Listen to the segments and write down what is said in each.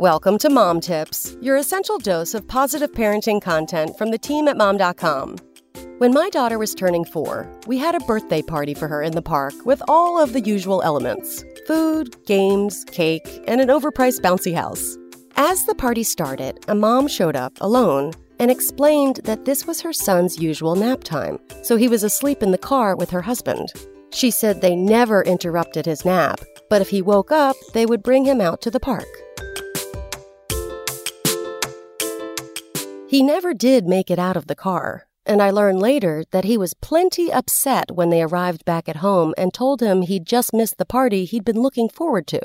Welcome to Mom Tips, your essential dose of positive parenting content from the team at mom.com. When my daughter was turning four, we had a birthday party for her in the park with all of the usual elements food, games, cake, and an overpriced bouncy house. As the party started, a mom showed up alone and explained that this was her son's usual nap time, so he was asleep in the car with her husband. She said they never interrupted his nap, but if he woke up, they would bring him out to the park. He never did make it out of the car, and I learned later that he was plenty upset when they arrived back at home and told him he'd just missed the party he'd been looking forward to.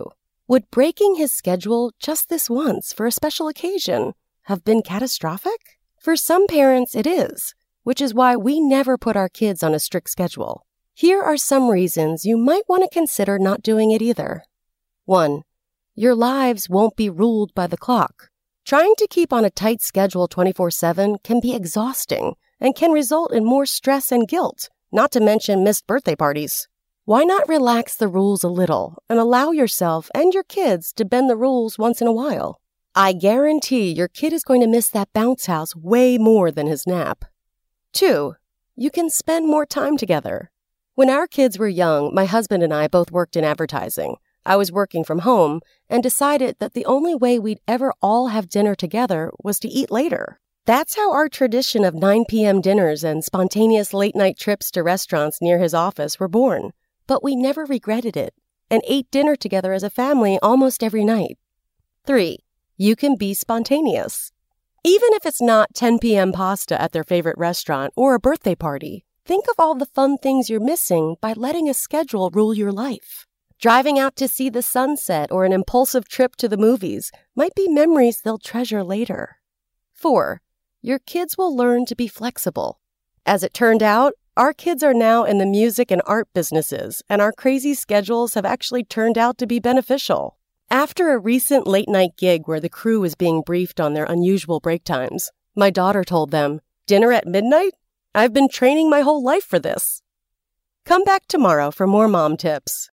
Would breaking his schedule just this once for a special occasion have been catastrophic? For some parents, it is, which is why we never put our kids on a strict schedule. Here are some reasons you might want to consider not doing it either. 1. Your lives won't be ruled by the clock. Trying to keep on a tight schedule 24 7 can be exhausting and can result in more stress and guilt, not to mention missed birthday parties. Why not relax the rules a little and allow yourself and your kids to bend the rules once in a while? I guarantee your kid is going to miss that bounce house way more than his nap. 2. You can spend more time together. When our kids were young, my husband and I both worked in advertising. I was working from home and decided that the only way we'd ever all have dinner together was to eat later. That's how our tradition of 9 p.m. dinners and spontaneous late night trips to restaurants near his office were born. But we never regretted it and ate dinner together as a family almost every night. 3. You can be spontaneous. Even if it's not 10 p.m. pasta at their favorite restaurant or a birthday party, think of all the fun things you're missing by letting a schedule rule your life. Driving out to see the sunset or an impulsive trip to the movies might be memories they'll treasure later. 4. Your kids will learn to be flexible. As it turned out, our kids are now in the music and art businesses, and our crazy schedules have actually turned out to be beneficial. After a recent late night gig where the crew was being briefed on their unusual break times, my daughter told them, Dinner at midnight? I've been training my whole life for this. Come back tomorrow for more mom tips.